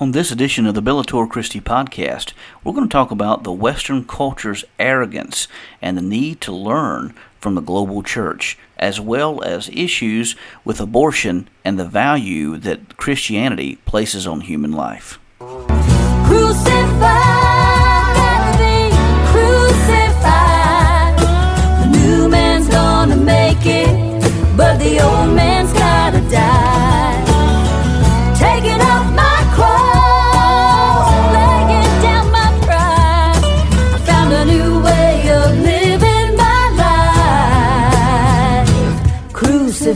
On this edition of the Bellator Christi podcast, we're going to talk about the Western culture's arrogance and the need to learn from the global church, as well as issues with abortion and the value that Christianity places on human life.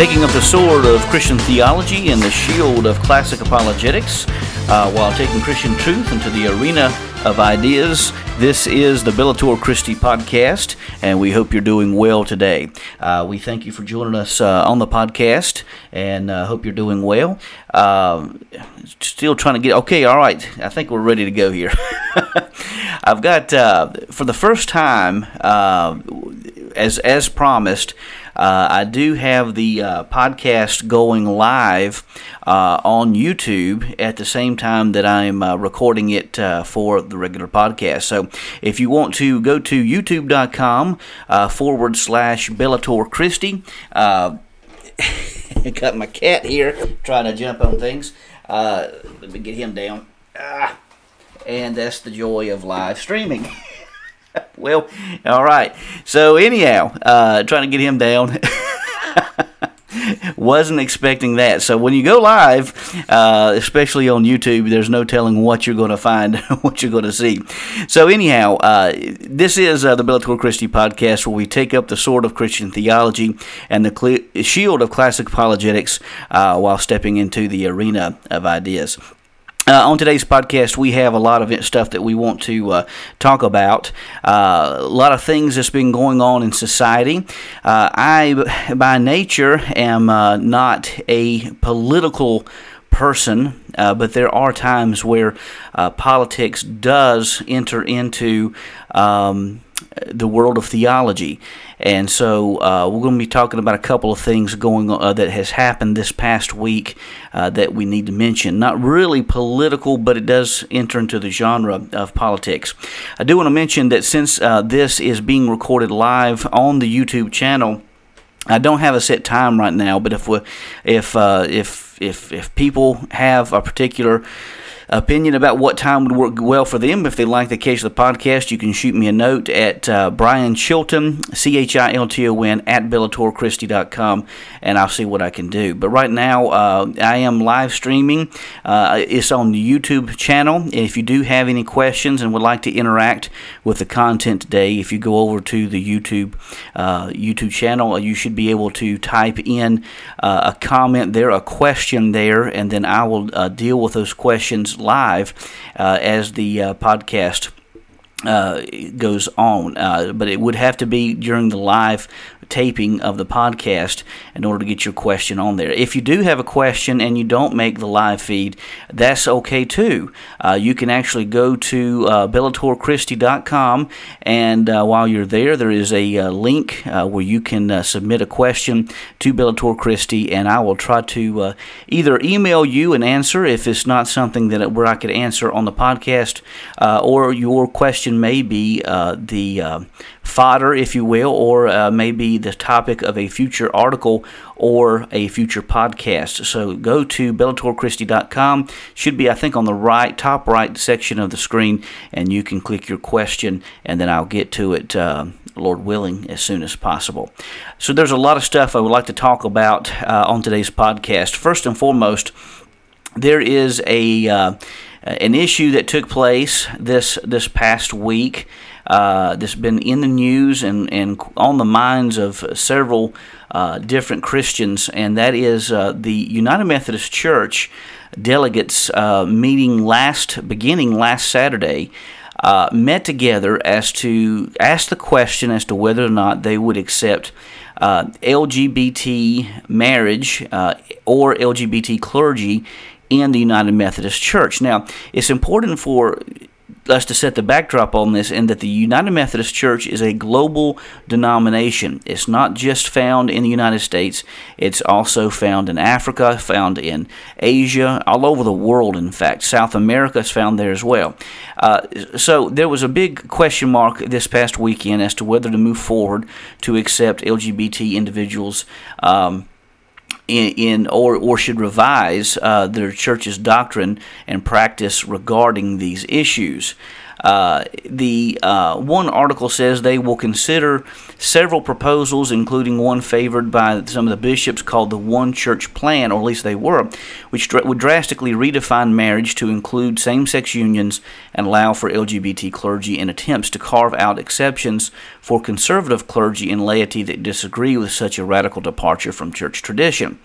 Taking up the sword of Christian theology and the shield of classic apologetics uh, while taking Christian truth into the arena of ideas. This is the Bellator Christi podcast, and we hope you're doing well today. Uh, we thank you for joining us uh, on the podcast, and uh, hope you're doing well. Um, still trying to get okay. All right, I think we're ready to go here. I've got uh, for the first time, uh, as as promised. Uh, I do have the uh, podcast going live uh, on YouTube at the same time that I'm uh, recording it uh, for the regular podcast. So if you want to go to youtube.com uh, forward slash Bellator Christi, got my cat here trying to jump on things. let me get him down. Ah, and that's the joy of live streaming. well, all right. So anyhow, uh, trying to get him down. Wasn't expecting that. So when you go live, uh, especially on YouTube, there's no telling what you're going to find, what you're going to see. So anyhow, uh, this is uh, the Bellator Christi podcast where we take up the sword of Christian theology and the shield of classic apologetics uh, while stepping into the arena of ideas. Uh, on today's podcast, we have a lot of stuff that we want to uh, talk about. Uh, a lot of things that's been going on in society. Uh, I, by nature, am uh, not a political person, uh, but there are times where politics does enter into. Um, the world of theology. And so uh, we're going to be talking about a couple of things going on, uh, that has happened this past week uh, that we need to mention. Not really political, but it does enter into the genre of politics. I do want to mention that since uh, this is being recorded live on the YouTube channel, I don't have a set time right now, but if we, if uh, if if if people have a particular opinion about what time would work well for them. If they like the case of the podcast, you can shoot me a note at uh, Brian Chilton, C H I L T O N, at BellatorChristi.com, and I'll see what I can do. But right now, uh, I am live streaming. Uh, it's on the YouTube channel. If you do have any questions and would like to interact with the content today, if you go over to the YouTube uh, YouTube channel, you should be able to type in uh, a comment there, a question there, and then I will uh, deal with those questions live uh, as the uh, podcast uh, goes on. Uh, but it would have to be during the live taping of the podcast in order to get your question on there. If you do have a question and you don't make the live feed, that's okay too. Uh, you can actually go to uh, and uh, while you're there, there is a uh, link uh, where you can uh, submit a question to Bellator Christi, and I will try to either email you an answer if it's not something that where I could answer on the podcast, or your question may be the fodder, if you will, or uh, maybe the topic of a future article or a future podcast. So go to BellatorChristi.com. Should be, I think, on the right, top right section of the screen, and you can click your question, and then I'll get to it. Uh, Lord willing, as soon as possible. So, there's a lot of stuff I would like to talk about uh, on today's podcast. First and foremost, there is a uh, an issue that took place this this past week uh, that's been in the news and, and on the minds of several uh, different Christians, and that is uh, the United Methodist Church delegates uh, meeting last beginning last Saturday. Uh, met together as to ask the question as to whether or not they would accept uh, LGBT marriage or LGBT clergy in the United Methodist Church. Now, it's important for us to set the backdrop on this in that the United Methodist Church is a global denomination. It's not just found in the United States, it's also found in Africa, found in Asia, all over the world, in fact. South America is found there as well. Uh, so there was a big question mark this past weekend as to whether to move forward to accept LGBT individuals. Um, in, in or, or should revise uh, their church's doctrine and practice regarding these issues. Uh, the uh, one article says they will consider several proposals, including one favored by some of the bishops called the One Church Plan, or at least they were, which dr- would drastically redefine marriage to include same sex unions and allow for LGBT clergy in attempts to carve out exceptions for conservative clergy and laity that disagree with such a radical departure from church tradition.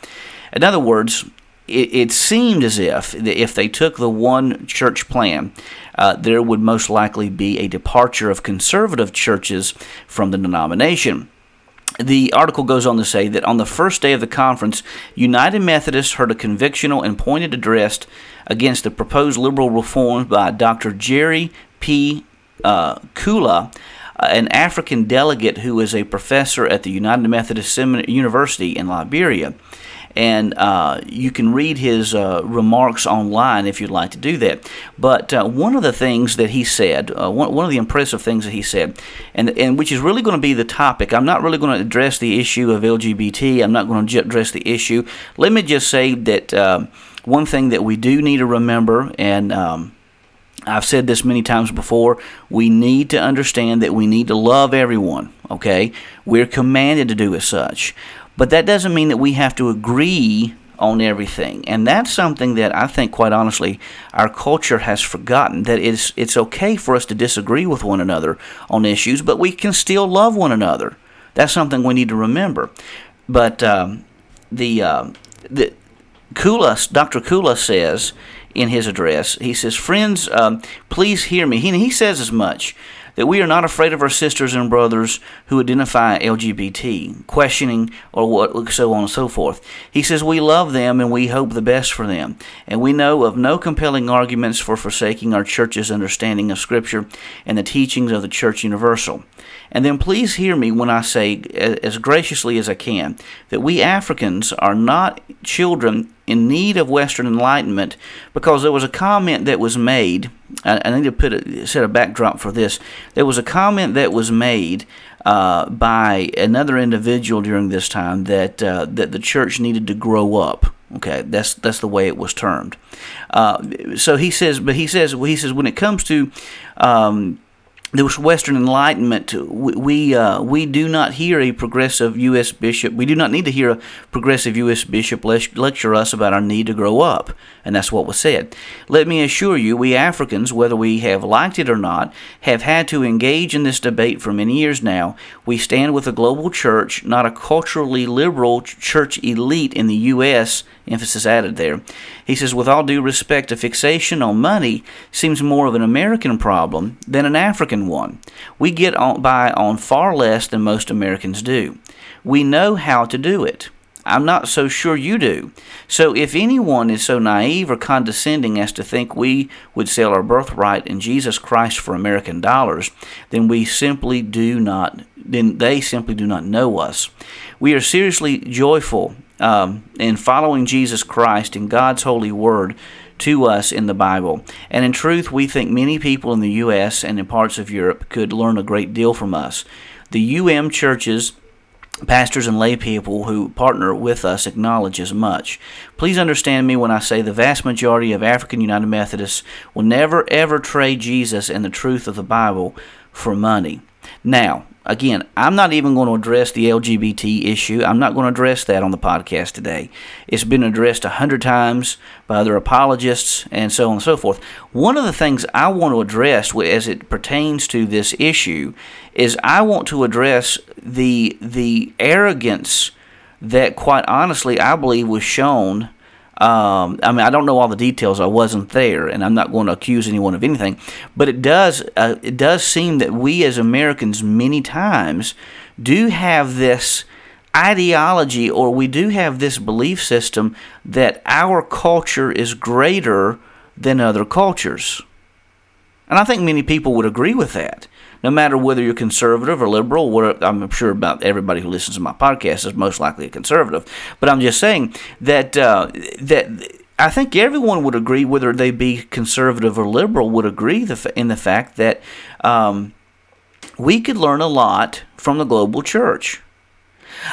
In other words, it, it seemed as if if they took the one church plan, uh, there would most likely be a departure of conservative churches from the denomination. The article goes on to say that on the first day of the conference, United Methodists heard a convictional and pointed address against the proposed liberal reforms by Dr. Jerry P. Uh, Kulah, an African delegate who is a professor at the United Methodist Seminary University in Liberia and uh, you can read his uh, remarks online if you'd like to do that. But uh, one of the things that he said, uh, one, one of the impressive things that he said, and, and which is really going to be the topic, I'm not really going to address the issue of LGBT, I'm not going to address the issue. Let me just say that um, one thing that we do need to remember, and um, I've said this many times before. We need to understand that we need to love everyone, okay? We're commanded to do as such. But that doesn't mean that we have to agree on everything. And that's something that I think, quite honestly, our culture has forgotten that it's, it's okay for us to disagree with one another on issues, but we can still love one another. That's something we need to remember. But um, the, uh, the Kulah, Dr. Kulah says in his address, he says, Friends, um, please hear me. He, he says as much that we are not afraid of our sisters and brothers who identify LGBT, questioning or what, so on and so forth. He says we love them and we hope the best for them, and we know of no compelling arguments for forsaking our church's understanding of Scripture and the teachings of the Church Universal. And then please hear me when I say, as graciously as I can, that we Africans are not children in need of Western enlightenment because there was a comment that was made. I, I need to put a, set a backdrop for this. There was a comment that was made uh, by another individual during this time that uh, that the church needed to grow up. Okay, that's that's the way it was termed. Uh, so he says, but he says, well, he says when it comes to um, was Western Enlightenment, we uh, we do not hear a progressive U.S. bishop. We do not need to hear a progressive U.S. bishop lecture us about our need to grow up, and that's what was said. Let me assure you, we Africans, whether we have liked it or not, have had to engage in this debate for many years now. We stand with a global church, not a culturally liberal church elite in the U.S emphasis added there. He says, with all due respect, a fixation on money seems more of an American problem than an African one. We get on, by on far less than most Americans do. We know how to do it. I'm not so sure you do. So if anyone is so naive or condescending as to think we would sell our birthright in Jesus Christ for American dollars, then we simply do not then they simply do not know us. We are seriously joyful um, in following Jesus Christ and God's holy word to us in the Bible. And in truth, we think many people in the U.S. and in parts of Europe could learn a great deal from us. The UM churches pastors and lay people who partner with us acknowledge as much. Please understand me when I say the vast majority of African United Methodists will never ever trade Jesus and the truth of the Bible for money. Now, Again, I'm not even going to address the LGBT issue. I'm not going to address that on the podcast today. It's been addressed a hundred times by other apologists and so on and so forth. One of the things I want to address as it pertains to this issue is I want to address the the arrogance that, quite honestly, I believe was shown um, I mean, I don't know all the details. I wasn't there, and I'm not going to accuse anyone of anything. But it does uh, it does seem that we as Americans many times do have this ideology, or we do have this belief system that our culture is greater than other cultures. And I think many people would agree with that no matter whether you're conservative or liberal. What I'm sure about everybody who listens to my podcast is most likely a conservative. But I'm just saying that uh, that. I think everyone would agree, whether they be conservative or liberal, would agree in the fact that um, we could learn a lot from the global church.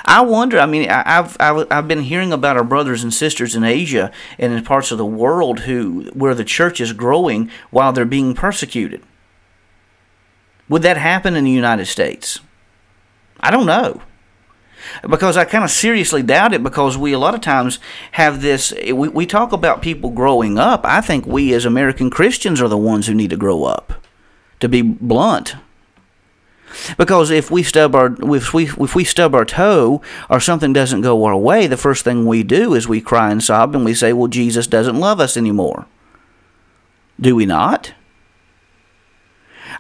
I wonder. I mean, I've, I've I've been hearing about our brothers and sisters in Asia and in parts of the world who where the church is growing while they're being persecuted. Would that happen in the United States? I don't know. Because I kind of seriously doubt it because we a lot of times have this. We, we talk about people growing up. I think we as American Christians are the ones who need to grow up, to be blunt. Because if we stub our if we if we stub our toe or something doesn't go our way, the first thing we do is we cry and sob and we say, "Well, Jesus doesn't love us anymore." Do we not?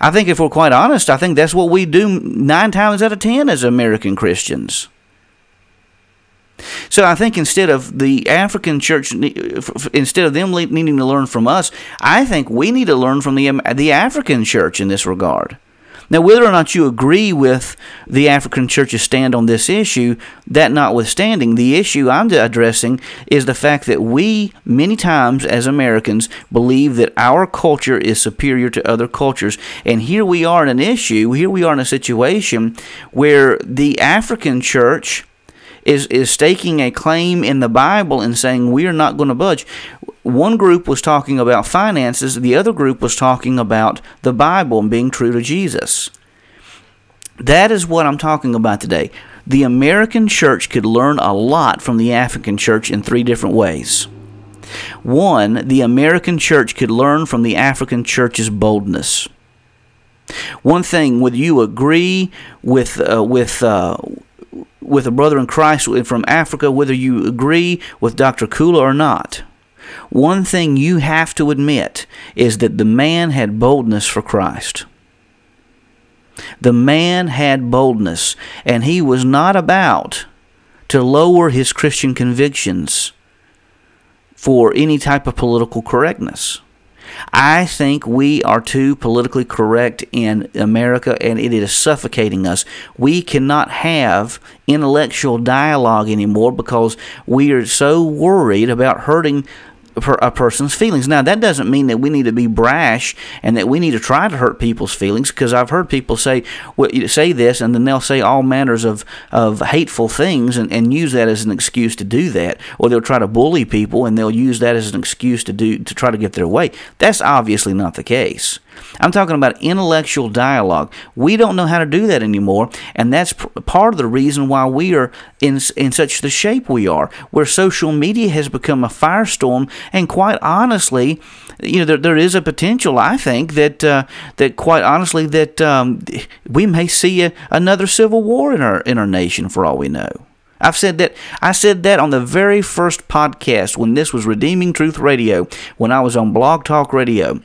I think if we're quite honest, I think that's what we do nine times out of ten as American Christians. So I think instead of the African church, instead of them needing to learn from us, I think we need to learn from the the African church in this regard. Now, whether or not you agree with the African church's stand on this issue, that notwithstanding, the issue I'm addressing is the fact that we, many times as Americans, believe that our culture is superior to other cultures. And here we are in an issue, here we are in a situation where the African church is, is staking a claim in the Bible and saying we are not going to budge. One group was talking about finances, the other group was talking about the Bible and being true to Jesus. That is what I'm talking about today. The American church could learn a lot from the African church in three different ways. One, the American church could learn from the African church's boldness. One thing, whether you agree with uh, with uh, with a brother in Christ from Africa, whether you agree with Dr. Kulah or not, one thing you have to admit is that the man had boldness for Christ. The man had boldness, and he was not about to lower his Christian convictions for any type of political correctness. I think we are too politically correct in America and it is suffocating us. We cannot have intellectual dialogue anymore because we are so worried about hurting a person's feelings. Now, that doesn't mean that we need to be brash and that we need to try to hurt people's feelings because I've heard people say well, say this and then they'll say all manners of, of hateful things and, and use that as an excuse to do that. Or they'll try to bully people and they'll use that as an excuse to do to try to get their way. That's obviously not the case. I'm talking about intellectual dialogue. We don't know how to do that anymore, and that's part of the reason why we are in in such the shape we are, where social media has become a firestorm. And quite honestly, you know, there, there is a potential, I think, that uh, that quite honestly that um, we may see a, another civil war in our in our nation for all we know. I've said that I said that on the very first podcast when this was Redeeming Truth Radio, when I was on Blog Talk Radio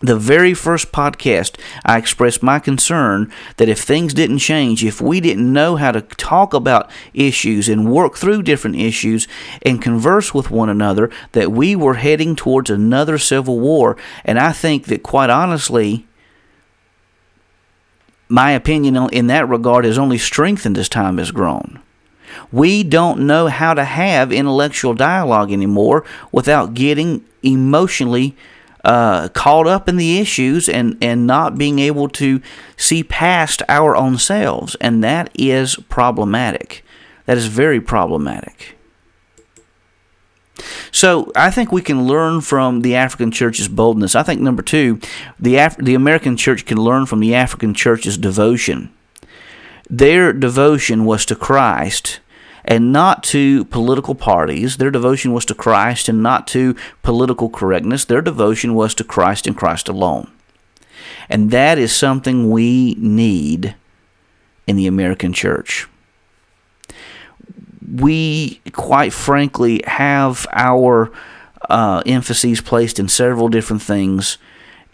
the very first podcast, I expressed my concern that if things didn't change, if we didn't know how to talk about issues and work through different issues and converse with one another, that we were heading towards another civil war. And I think that, quite honestly, my opinion in that regard has only strengthened as time has grown. We don't know how to have intellectual dialogue anymore without getting emotionally uh, caught up in the issues and, and not being able to see past our own selves. And that is problematic. That is very problematic. So I think we can learn from the African church's boldness. I think number two, the Af- the American church can learn from the African church's devotion. their devotion was to Christ and not to political parties. Their devotion was to Christ and not to political correctness. Their devotion was to Christ and Christ alone. And that is something we need in the American church. We, quite frankly, have our uh, emphases placed in several different things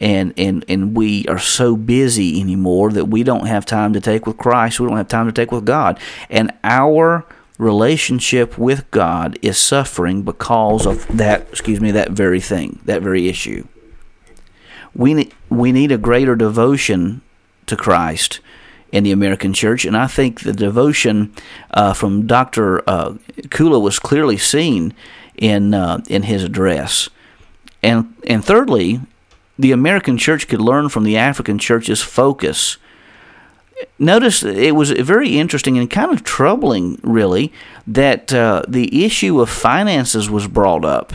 and, and and we are so busy anymore that we don't have time to take with Christ. We don't have time to take with God, and our relationship with God is suffering because of that. Excuse me, that very thing, that very issue. We need we need a greater devotion to Christ in the American church, and I think the devotion uh, from Dr. Uh, Kulah was clearly seen in uh, in his address. And and thirdly, the American church could learn from the African church's focus. Notice it was very interesting and kind of troubling, really, that uh, the issue of finances was brought up.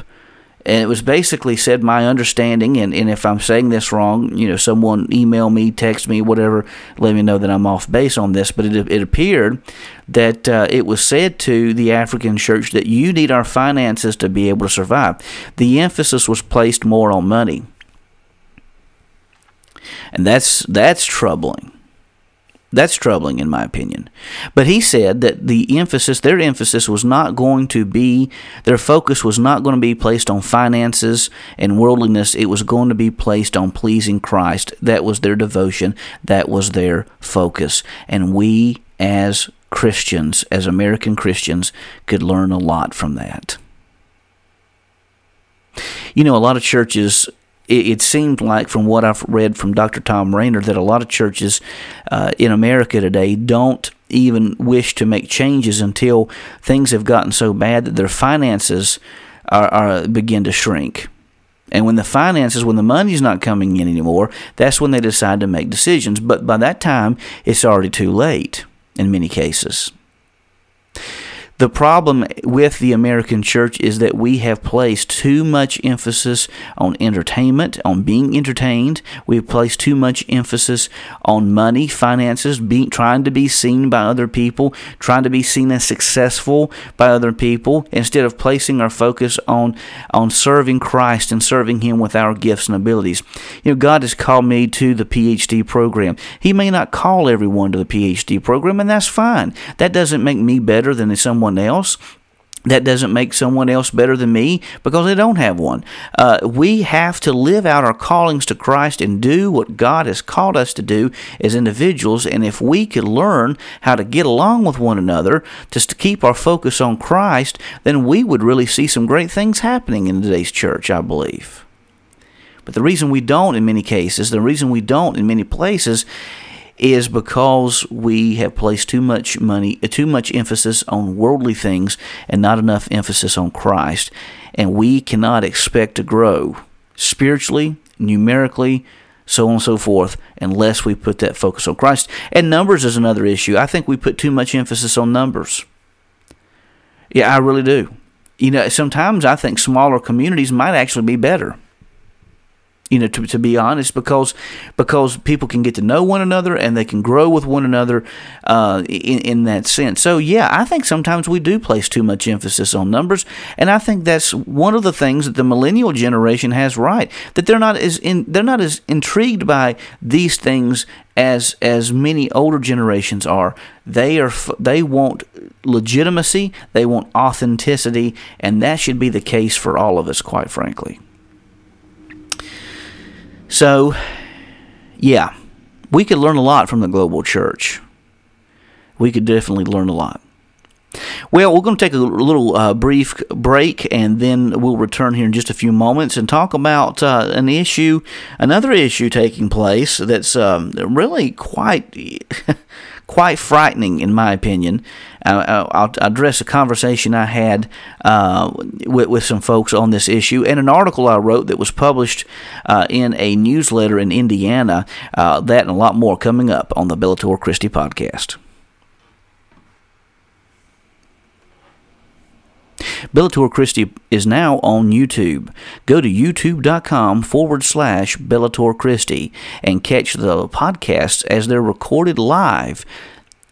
And it was basically said, my understanding, and, and if I'm saying this wrong, you know, someone email me, text me, whatever, let me know that I'm off base on this. But it, it appeared that uh, it was said to the African church that you need our finances to be able to survive. The emphasis was placed more on money and that's that's troubling. That's troubling, in my opinion. But he said that the emphasis, their emphasis, was not going to be, their focus was not going to be placed on finances and worldliness. It was going to be placed on pleasing Christ. That was their devotion. That was their focus. And we, as Christians, as American Christians, could learn a lot from that. You know, a lot of churches it, it seemed like, from what I've read from Dr. Tom Rainer, that a lot of churches uh, in America today don't even wish to make changes until things have gotten so bad that their finances are, are begin to shrink. And when the finances, when the money's not coming in anymore, that's when they decide to make decisions. But by that time, it's already too late in many cases. The problem with the American church is that we have placed too much emphasis on entertainment, on being entertained. We've placed too much emphasis on money, finances, being, trying to be seen by other people, trying to be seen as successful by other people, instead of placing our focus on, on serving Christ and serving Him with our gifts and abilities. You know, God has called me to the PhD program. He may not call everyone to the PhD program, and that's fine. That doesn't make me better than someone someone else that doesn't make someone else better than me because they don't have one. Uh, we have to live out our callings to Christ and do what God has called us to do as individuals. And if we could learn how to get along with one another, just to keep our focus on Christ, then we would really see some great things happening in today's church, I believe. But the reason we don't, in many cases, the reason we don't in many places, is because we have placed too much money, uh, too much emphasis on worldly things and not enough emphasis on Christ. And we cannot expect to grow spiritually, numerically, so on and so forth, unless we put that focus on Christ. And numbers is another issue. I think we put too much emphasis on numbers. Yeah, I really do. You know, sometimes I think smaller communities might actually be better you know, to, to be honest, because because people can get to know one another and they can grow with one another uh, in, in that sense. So yeah, I think sometimes we do place too much emphasis on numbers, and I think that's one of the things that the millennial generation has right that they're not as in, they're not as intrigued by these things as as many older generations are. They are they want legitimacy, they want authenticity, and that should be the case for all of us, quite frankly. So, yeah, we could learn a lot from the global church. We could definitely learn a lot. Well, we're going to take a little uh, brief break and then we'll return here in just a few moments and talk about uh, an issue, another issue taking place that's um, really quite quite frightening, in my opinion. Uh, I'll address a conversation I had uh, with, with, some folks on this issue and an article I wrote that was published uh, in a newsletter in Indiana. Uh, that and a lot more coming up on the Bellator Christi podcast. Bellator Christi is now on YouTube. Go to youtube.com forward slash Bellator Christi and catch the podcasts as they're recorded live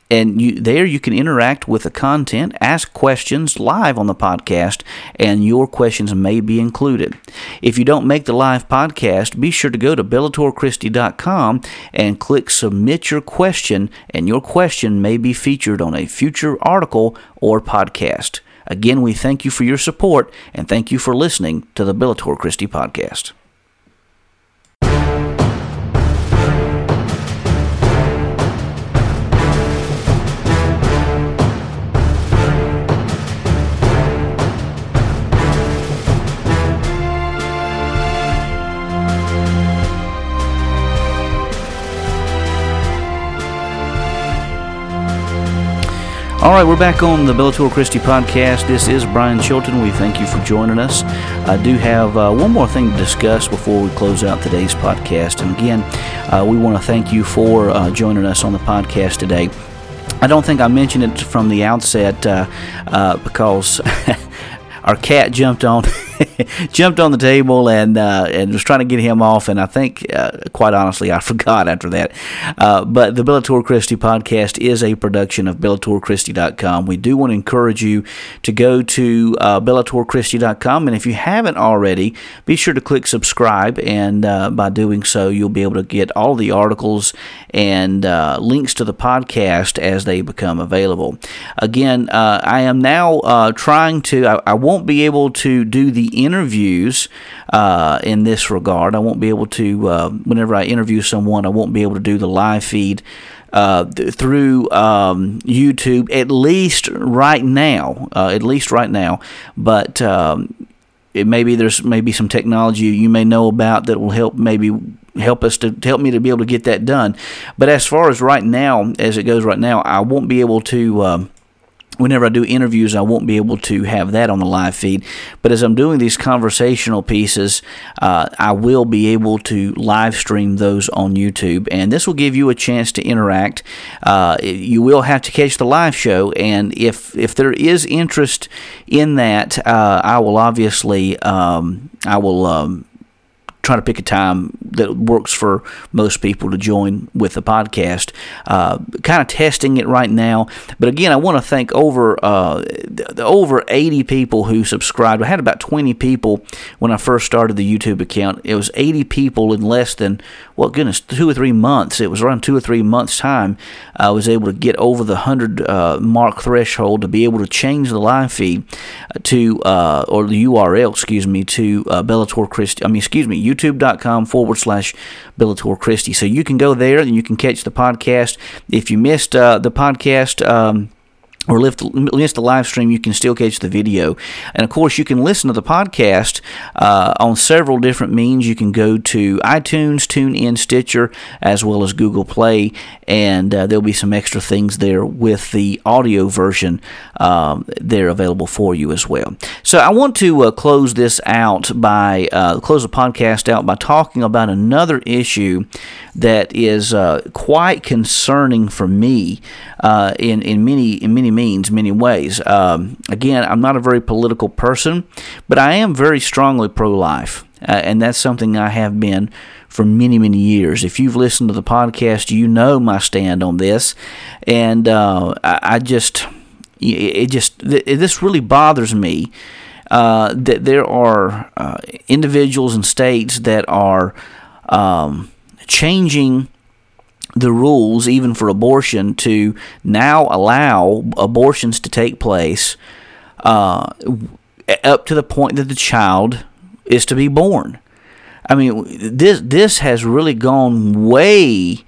and you, there you can interact with the content, ask questions live on the podcast, and your questions may be included. If you don't make the live podcast, be sure to go to bellatorchristi.com and click submit your question, and your question may be featured on a future article or podcast. Again, we thank you for your support and thank you for listening to the Bellator Christi podcast. Right, we're back on the Bellator Christi podcast. This is Brian Chilton. We thank you for joining us. I do have uh, one more thing to discuss before we close out today's podcast. And again, uh, we want to thank you for uh, joining us on the podcast today. I don't think I mentioned it from the outset uh, uh, because our cat jumped on jumped on the table and uh, and was trying to get him off. And I think, uh, quite honestly, I forgot after that. Uh, but the Bellator Christi podcast is a production of BellatorChristi.com. We do want to encourage you to go to uh, BellatorChristi.com, and if you haven't already, be sure to click subscribe. And uh, by doing so, you'll be able to get all the articles and uh, links to the podcast as they become available. Again, uh, I am now trying to. I, I won't be able to do the interviews uh, in this regard. I won't be able to, uh, whenever I interview someone, I won't be able to do the live feed. Uh, th- through um, YouTube, at least right now, uh, at least right now, but um, maybe there's maybe some technology you may know about that will help maybe help us to, to, help me to be able to get that done. But as far as right now, as it goes right now, I won't be able to. Um, whenever I do interviews, I won't be able to have that on the live feed. But as I'm doing these conversational pieces, uh, I will be able to live stream those on YouTube. And this will give you a chance to interact. Uh, you will have to catch the live show. And if, if there is interest in that, uh, I will obviously, um, I will. Um, try to pick a time that works for most people to join with the podcast. Uh, kind of testing it right now, but again, I want to thank over uh, the over 80 people who subscribed. I had about 20 people when I first started the YouTube account. It was 80 people in less than well, goodness, two or three months. It was around two or three months time. I was able to get over the hundred uh, mark threshold to be able to change the live feed to uh, or the URL, excuse me, to uh, Bellator Christi. I mean, excuse me, youtube.com forward slash Bellator Christi. So you can go there and you can catch the podcast. If you missed uh, the podcast, um, or lift, missed the live stream, you can still catch the video. And of course, you can listen to the podcast uh, on several different means. You can go to iTunes, TuneIn, Stitcher, as well as Google Play, and uh, there'll be some extra things there with the audio version um, there available for you as well. So I want to uh, close this out by uh, close the podcast out by talking about another issue that is uh, quite concerning for me uh, in in many in many means, many ways. Um, again, I'm not a very political person, but I am very strongly pro-life, uh, and that's something I have been for many many years. If you've listened to the podcast, you know my stand on this, and uh, I, I, just it just this really bothers me. Uh, that there are uh, individuals and states that are um, changing the rules, even for abortion, to now allow abortions to take place uh, up to the point that the child is to be born. I mean, this this has really gone way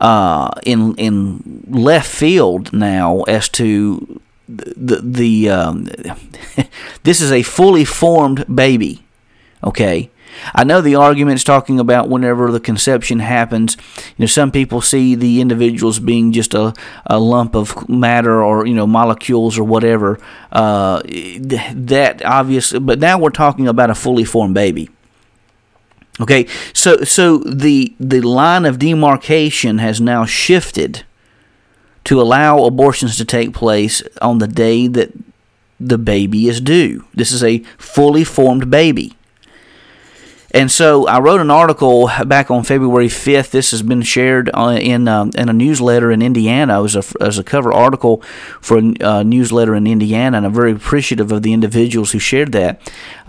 uh, in in left field now as to the the um, this is a fully formed baby. Okay, I know the argument is talking about whenever the conception happens. You know, some people see the individuals being just a, a lump of matter or you know molecules or whatever. Uh, that obviously, but now we're talking about a fully formed baby. Okay, so so the the line of demarcation has now shifted to allow abortions to take place on the day that the baby is due. This is a fully formed baby. And so I wrote an article back on February 5th. This has been shared uh, in um, in a newsletter in Indiana. It was a, as a cover article for a uh, newsletter in Indiana, and I'm very appreciative of the individuals who shared that.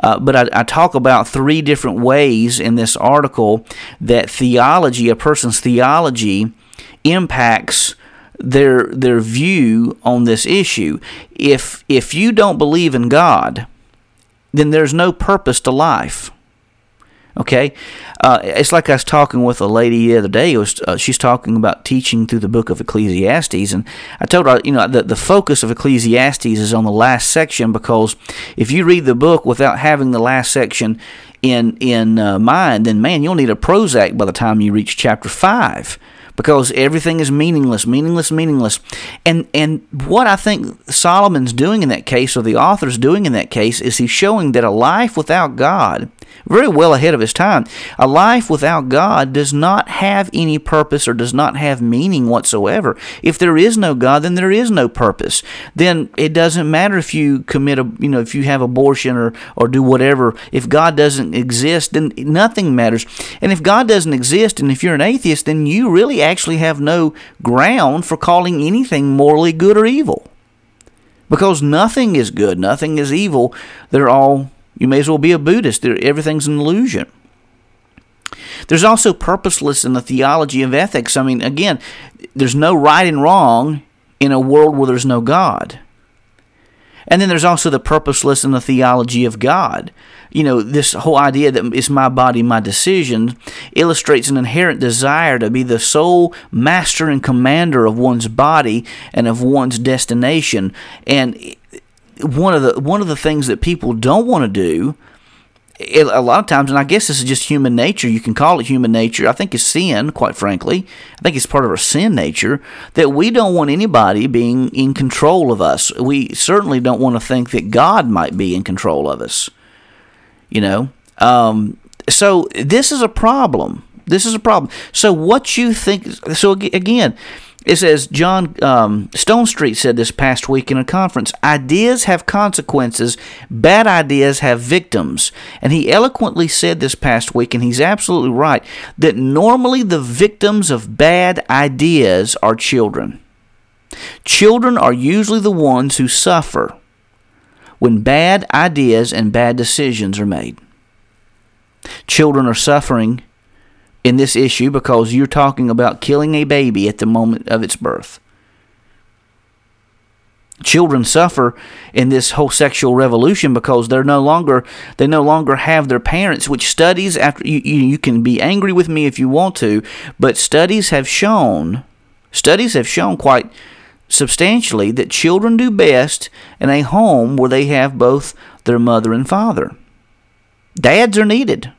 Uh, but I, I talk about three different ways in this article that theology, a person's theology, impacts their their view on this issue. If if you don't believe in God, then there's no purpose to life. Okay, uh, it's like I was talking with a lady the other day. Was, uh, she's talking about teaching through the book of Ecclesiastes, and I told her, you know, the the focus of Ecclesiastes is on the last section because if you read the book without having the last section in in uh, mind, then man, you'll need a Prozac by the time you reach chapter five because everything is meaningless, meaningless, meaningless. And and what I think Solomon's doing in that case, or the author's doing in that case, is he's showing that a life without God, very well ahead of his time, a life without God does not have any purpose or does not have meaning whatsoever. If there is no God, then there is no purpose. Then it doesn't matter if you commit a you know if you have abortion or or do whatever. If God doesn't exist, then nothing matters. And if God doesn't exist, and if you're an atheist, then you really actually have no ground for calling anything morally good or evil. Because nothing is good, nothing is evil. They're all, you may as well be a Buddhist. Everything's an illusion. There's also purposeless in the theology of ethics. I mean, again, there's no right and wrong in a world where there's no God. And then there's also the purposeless in the theology of God. You know, this whole idea that it's my body, my decision illustrates an inherent desire to be the sole master and commander of one's body and of one's destination. And one of the one of the things that people don't want to do a lot of times, and I guess this is just human nature. You can call it human nature. I think it's sin, quite frankly. I think it's part of our sin nature that we don't want anybody being in control of us. We certainly don't want to think that God might be in control of us. You know, um, so this is a problem. This is a problem. So what you think? So again it says John um, Stonestreet said this past week in a conference ideas have consequences, bad ideas have victims. And he eloquently said this past week, and he's absolutely right, that normally the victims of bad ideas are children. Children are usually the ones who suffer when bad ideas and bad decisions are made. Children are suffering in this issue because you're talking about killing a baby at the moment of its birth. Children suffer in this whole sexual revolution because they're no longer they no longer have their parents, which studies after you, you, can be angry with me if you want to, but studies have shown studies have shown quite substantially that children do best in a home where they have both their mother and father. Dads are needed.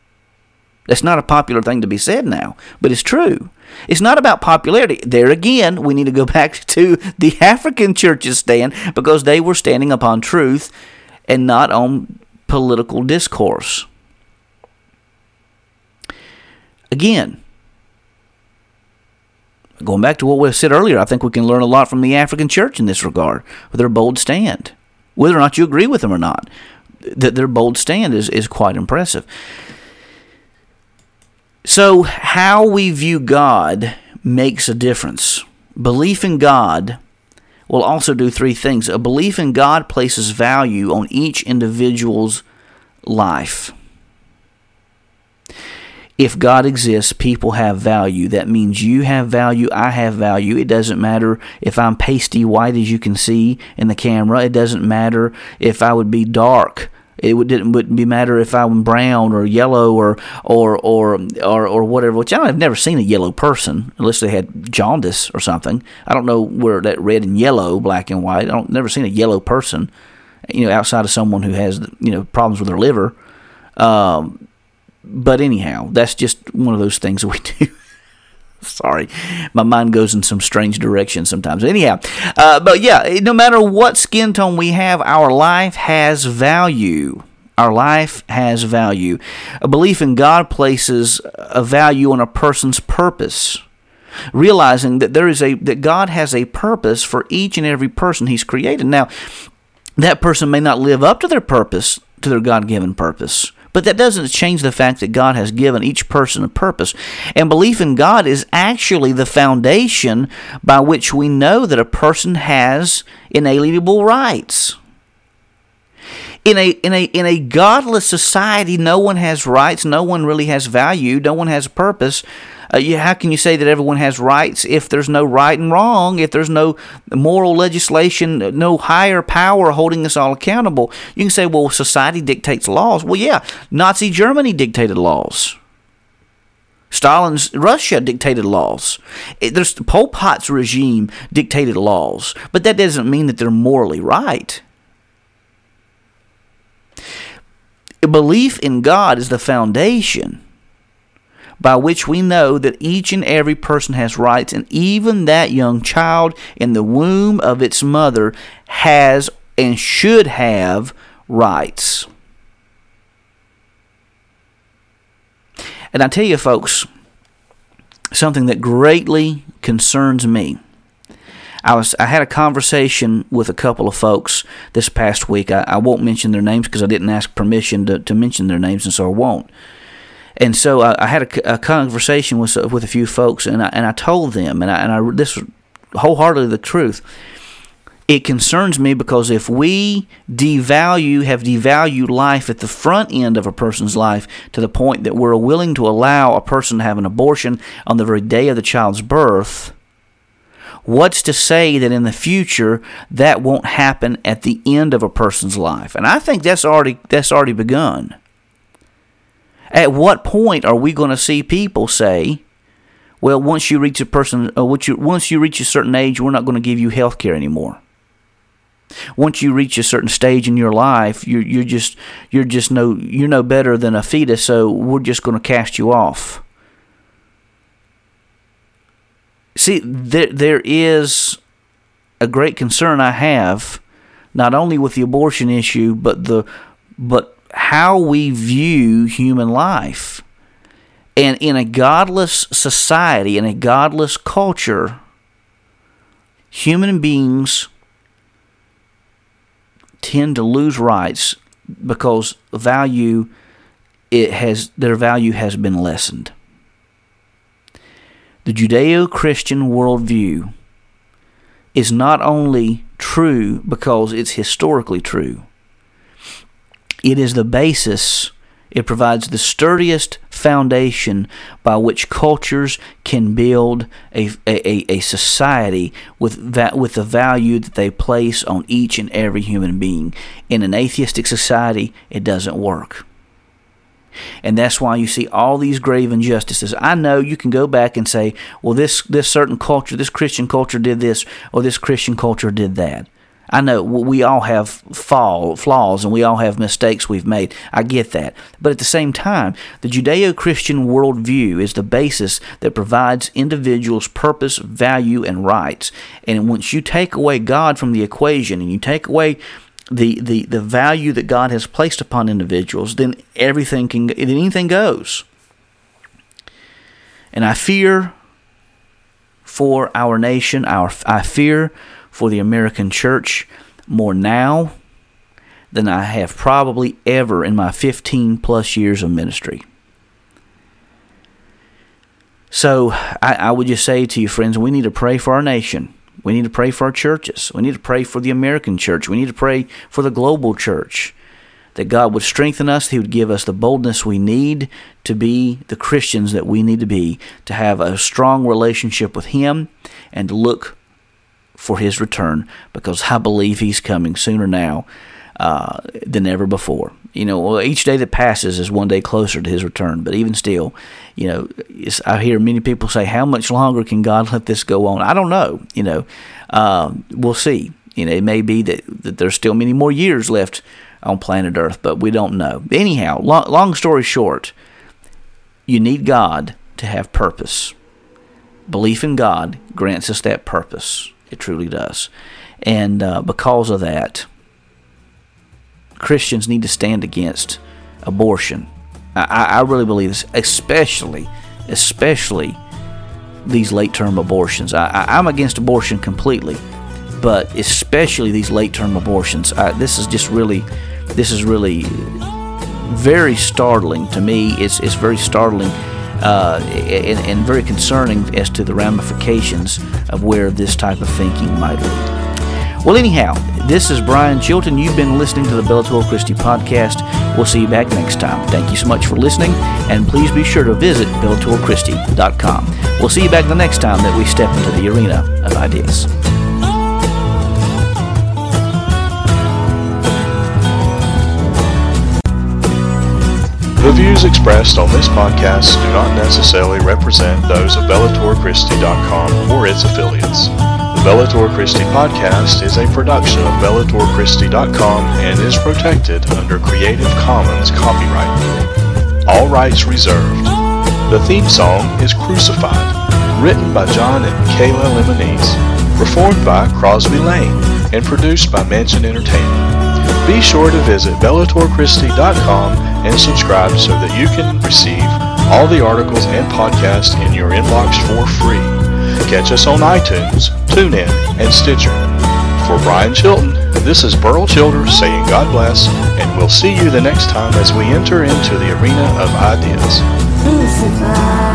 That's not a popular thing to be said now, but it's true. It's not about popularity. There again, we need to go back to the African church's stand because they were standing upon truth and not on political discourse. Again, going back to what we said earlier, I think we can learn a lot from the African church in this regard with their bold stand. Whether or not you agree with them or not, that their bold stand is, is quite impressive. So, how we view God makes a difference. Belief in God will also do three things. A belief in God places value on each individual's life. If God exists, people have value. That means you have value, I have value. It doesn't matter if I'm pasty white, as you can see in the camera. It doesn't matter if I would be dark it would, didn't wouldn't be matter if I'm brown or yellow or or or or, or whatever. Which I have never seen a yellow person unless they had jaundice or something. I don't know where that red and yellow, black and white. I don't never seen a yellow person. You know, outside of someone who has you know problems with their liver. Um, but anyhow, that's just one of those things we do. Sorry, my mind goes in some strange directions sometimes. Anyhow, uh, but yeah, no matter what skin tone we have, our life has value. Our life has value. A belief in God places a value on a person's purpose. Realizing that there is a that God has a purpose for each and every person He's created. Now, that person may not live up to their purpose to their God given purpose. But that doesn't change the fact that God has given each person a purpose. And belief in God is actually the foundation by which we know that a person has inalienable rights. In a, in, a, in a godless society, no one has rights, no one really has value, no one has a purpose. Uh, you, how can you say that everyone has rights if there's no right and wrong, if there's no moral legislation, no higher power holding us all accountable? You can say, well, society dictates laws. Well, yeah, Nazi Germany dictated laws. Stalin's Russia dictated laws. It, there's Pol Pot's regime dictated laws, but that doesn't mean that they're morally right. Belief in God is the foundation by which we know that each and every person has rights, and even that young child in the womb of its mother has and should have rights. And I tell you, folks, something that greatly concerns me. I was I had a conversation with a couple of folks this past week. I, I won't mention their names because I didn't ask permission to, to mention their names, and so I won't. And so I, I had a, a, conversation with with a few folks, and I and I told them, and I, and I this wholeheartedly the truth. It concerns me because if we devalue, have devalued life at the front end of a person's life to the point that we're willing to allow a person to have an abortion on the very day of the child's birth, what's to say that in the future that won't happen at the end of a person's life? And I think that's already that's already begun. At what point are we going to see people say, well, once you reach a person, uh, once you, once you reach a certain age, we're not going to give you health care anymore. Once you reach a certain stage in your life, you're, you're just you're just no you're no better than a fetus, so we're just going to cast you off. See, there there is a great concern I have, not only with the abortion issue, but the but how we view human life. And in a godless society, in a godless culture, human beings tend to lose rights because value it has their value has been lessened. The Judeo-Christian worldview is not only true because it's historically true, it is the basis, it provides the sturdiest foundation by which cultures can build a, a, a society with, that, with the value that they place on each and every human being. In an atheistic society, it doesn't work. And that's why you see all these grave injustices. I know you can go back and say, well, this, this certain culture, this Christian culture did this, or this Christian culture did that. I know we all have fall, flaws and we all have mistakes we've made. I get that. But at the same time, the Judeo Christian worldview is the basis that provides individuals purpose, value, and rights. And once you take away God from the equation and you take away the, the, the value that God has placed upon individuals, then everything can, then anything goes. And I fear for our nation, our, I fear for the American church more now than I have probably ever in my 15 plus years of ministry. So I, I, would just say to you, friends, we need to pray for our nation. We need to pray for our churches. We need to pray for the American church. We need to pray for the global church. That God would strengthen us, He would give us the boldness we need to be the Christians that we need to be, to have a strong relationship with Him, and look for his return because I believe he's coming sooner now uh, than ever before. You know, each day that passes is one day closer to his return. But even still, you know, I hear many people say, "How much longer can God let this go on?" I don't know. You know, uh, we'll see. You know, it may be that, that there's still many more years left on planet Earth, but we don't know. Anyhow, long, long story short, you need God to have purpose. Belief in God grants us that purpose. It truly does. And uh, because of that, Christians need to stand against abortion. I, I really believe this, especially, especially these late term abortions. I, am against abortion completely, but especially these late term abortions. I, this is just really, this is really very startling to me. It's, it's very startling uh, and, and very concerning as to the ramifications of where this type of thinking might lead. Well, anyhow, this is Brian Chilton. You've been listening to the Bellator Christi podcast. We'll see you back next time. Thank you so much for listening, and please be sure to visit BellatorChristi.com. We'll see you back the next time that we step into the arena of ideas. The views expressed on this podcast do not necessarily represent those of BellatorChristi.com or its affiliates. Bellator Christi podcast is a production of BellatorChristi.com and is protected under Creative Commons copyright. All rights reserved. The theme song is Crucified, written by John and Kayla Lemonese, performed by Crosby Lane, and produced by Mansion Entertainment. Be sure to visit BellatorChristi.com and subscribe so that you can receive all the articles and podcasts in your inbox for free. Catch us on iTunes, TuneIn, and Stitcher. For Brian Chilton, this is Burl Childers saying God bless, and we'll see you the next time as we enter into the arena of ideas.